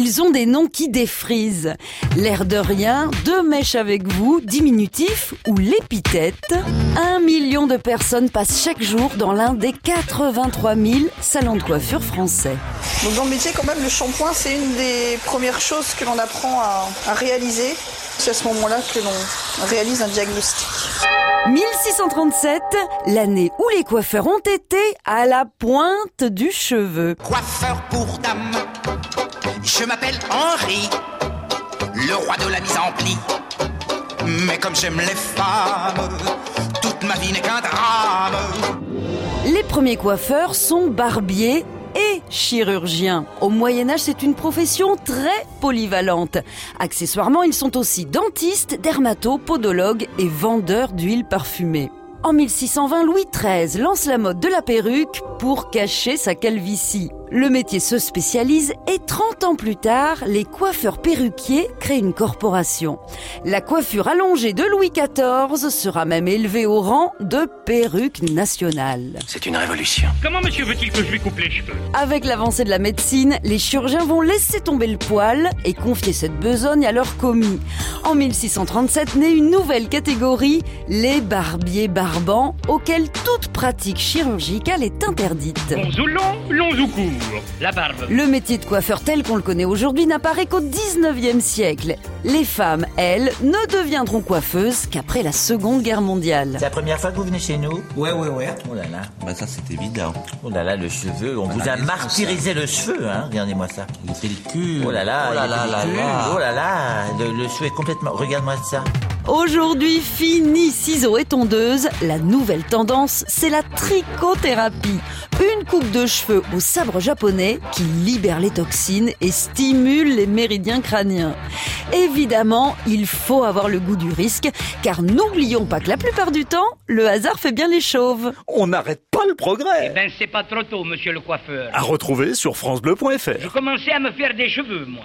Ils ont des noms qui défrisent. L'air de rien, deux mèches avec vous, diminutif ou l'épithète. Un million de personnes passent chaque jour dans l'un des 83 000 salons de coiffure français. Donc dans le métier, quand même, le shampoing, c'est une des premières choses que l'on apprend à, à réaliser. C'est à ce moment-là que l'on réalise un diagnostic. 1637, l'année où les coiffeurs ont été à la pointe du cheveu. Coiffeur pour dame, je m'appelle Henri, le roi de la mise en pli. Mais comme j'aime les femmes, toute ma vie n'est qu'un drame. Les premiers coiffeurs sont barbiers et chirurgiens. Au Moyen Âge, c'est une profession très polyvalente. Accessoirement, ils sont aussi dentistes, dermatos, podologues et vendeurs d'huile parfumée. En 1620, Louis XIII lance la mode de la perruque pour cacher sa calvitie. Le métier se spécialise et 30 ans plus tard, les coiffeurs perruquiers créent une corporation. La coiffure allongée de Louis XIV sera même élevée au rang de perruque nationale. C'est une révolution. Comment monsieur veut-il que je lui coupe les cheveux? Avec l'avancée de la médecine, les chirurgiens vont laisser tomber le poil et confier cette besogne à leurs commis. En 1637 naît une nouvelle catégorie, les barbiers barbants, auxquels toute pratique chirurgicale est interdite. Long ou long, long ou La barbe. Le métier de coiffeur tel qu'on le connaît aujourd'hui n'apparaît qu'au 19e siècle. Les femmes, elles, ne deviendront coiffeuses qu'après la Seconde Guerre mondiale. C'est la première fois que vous venez chez nous? Ouais, ouais, ouais. Oh là là. Bah ça c'est évident. Oh là là, le cheveu. On Voilà, vous a martyrisé le cheveu, hein. Regardez-moi ça. Les pellicules. Oh là là, oh là là. Oh là là, le, le cheveu est complètement. Regarde-moi ça. Aujourd'hui, fini ciseaux et tondeuse, la nouvelle tendance, c'est la trichothérapie. Une coupe de cheveux au sabre japonais qui libère les toxines et stimule les méridiens crâniens. Évidemment, il faut avoir le goût du risque, car n'oublions pas que la plupart du temps, le hasard fait bien les chauves. On n'arrête pas le Eh progrès. ben c'est pas trop tôt, monsieur le coiffeur. À retrouver sur francebleu.fr. Je commençais à me faire des cheveux, moi.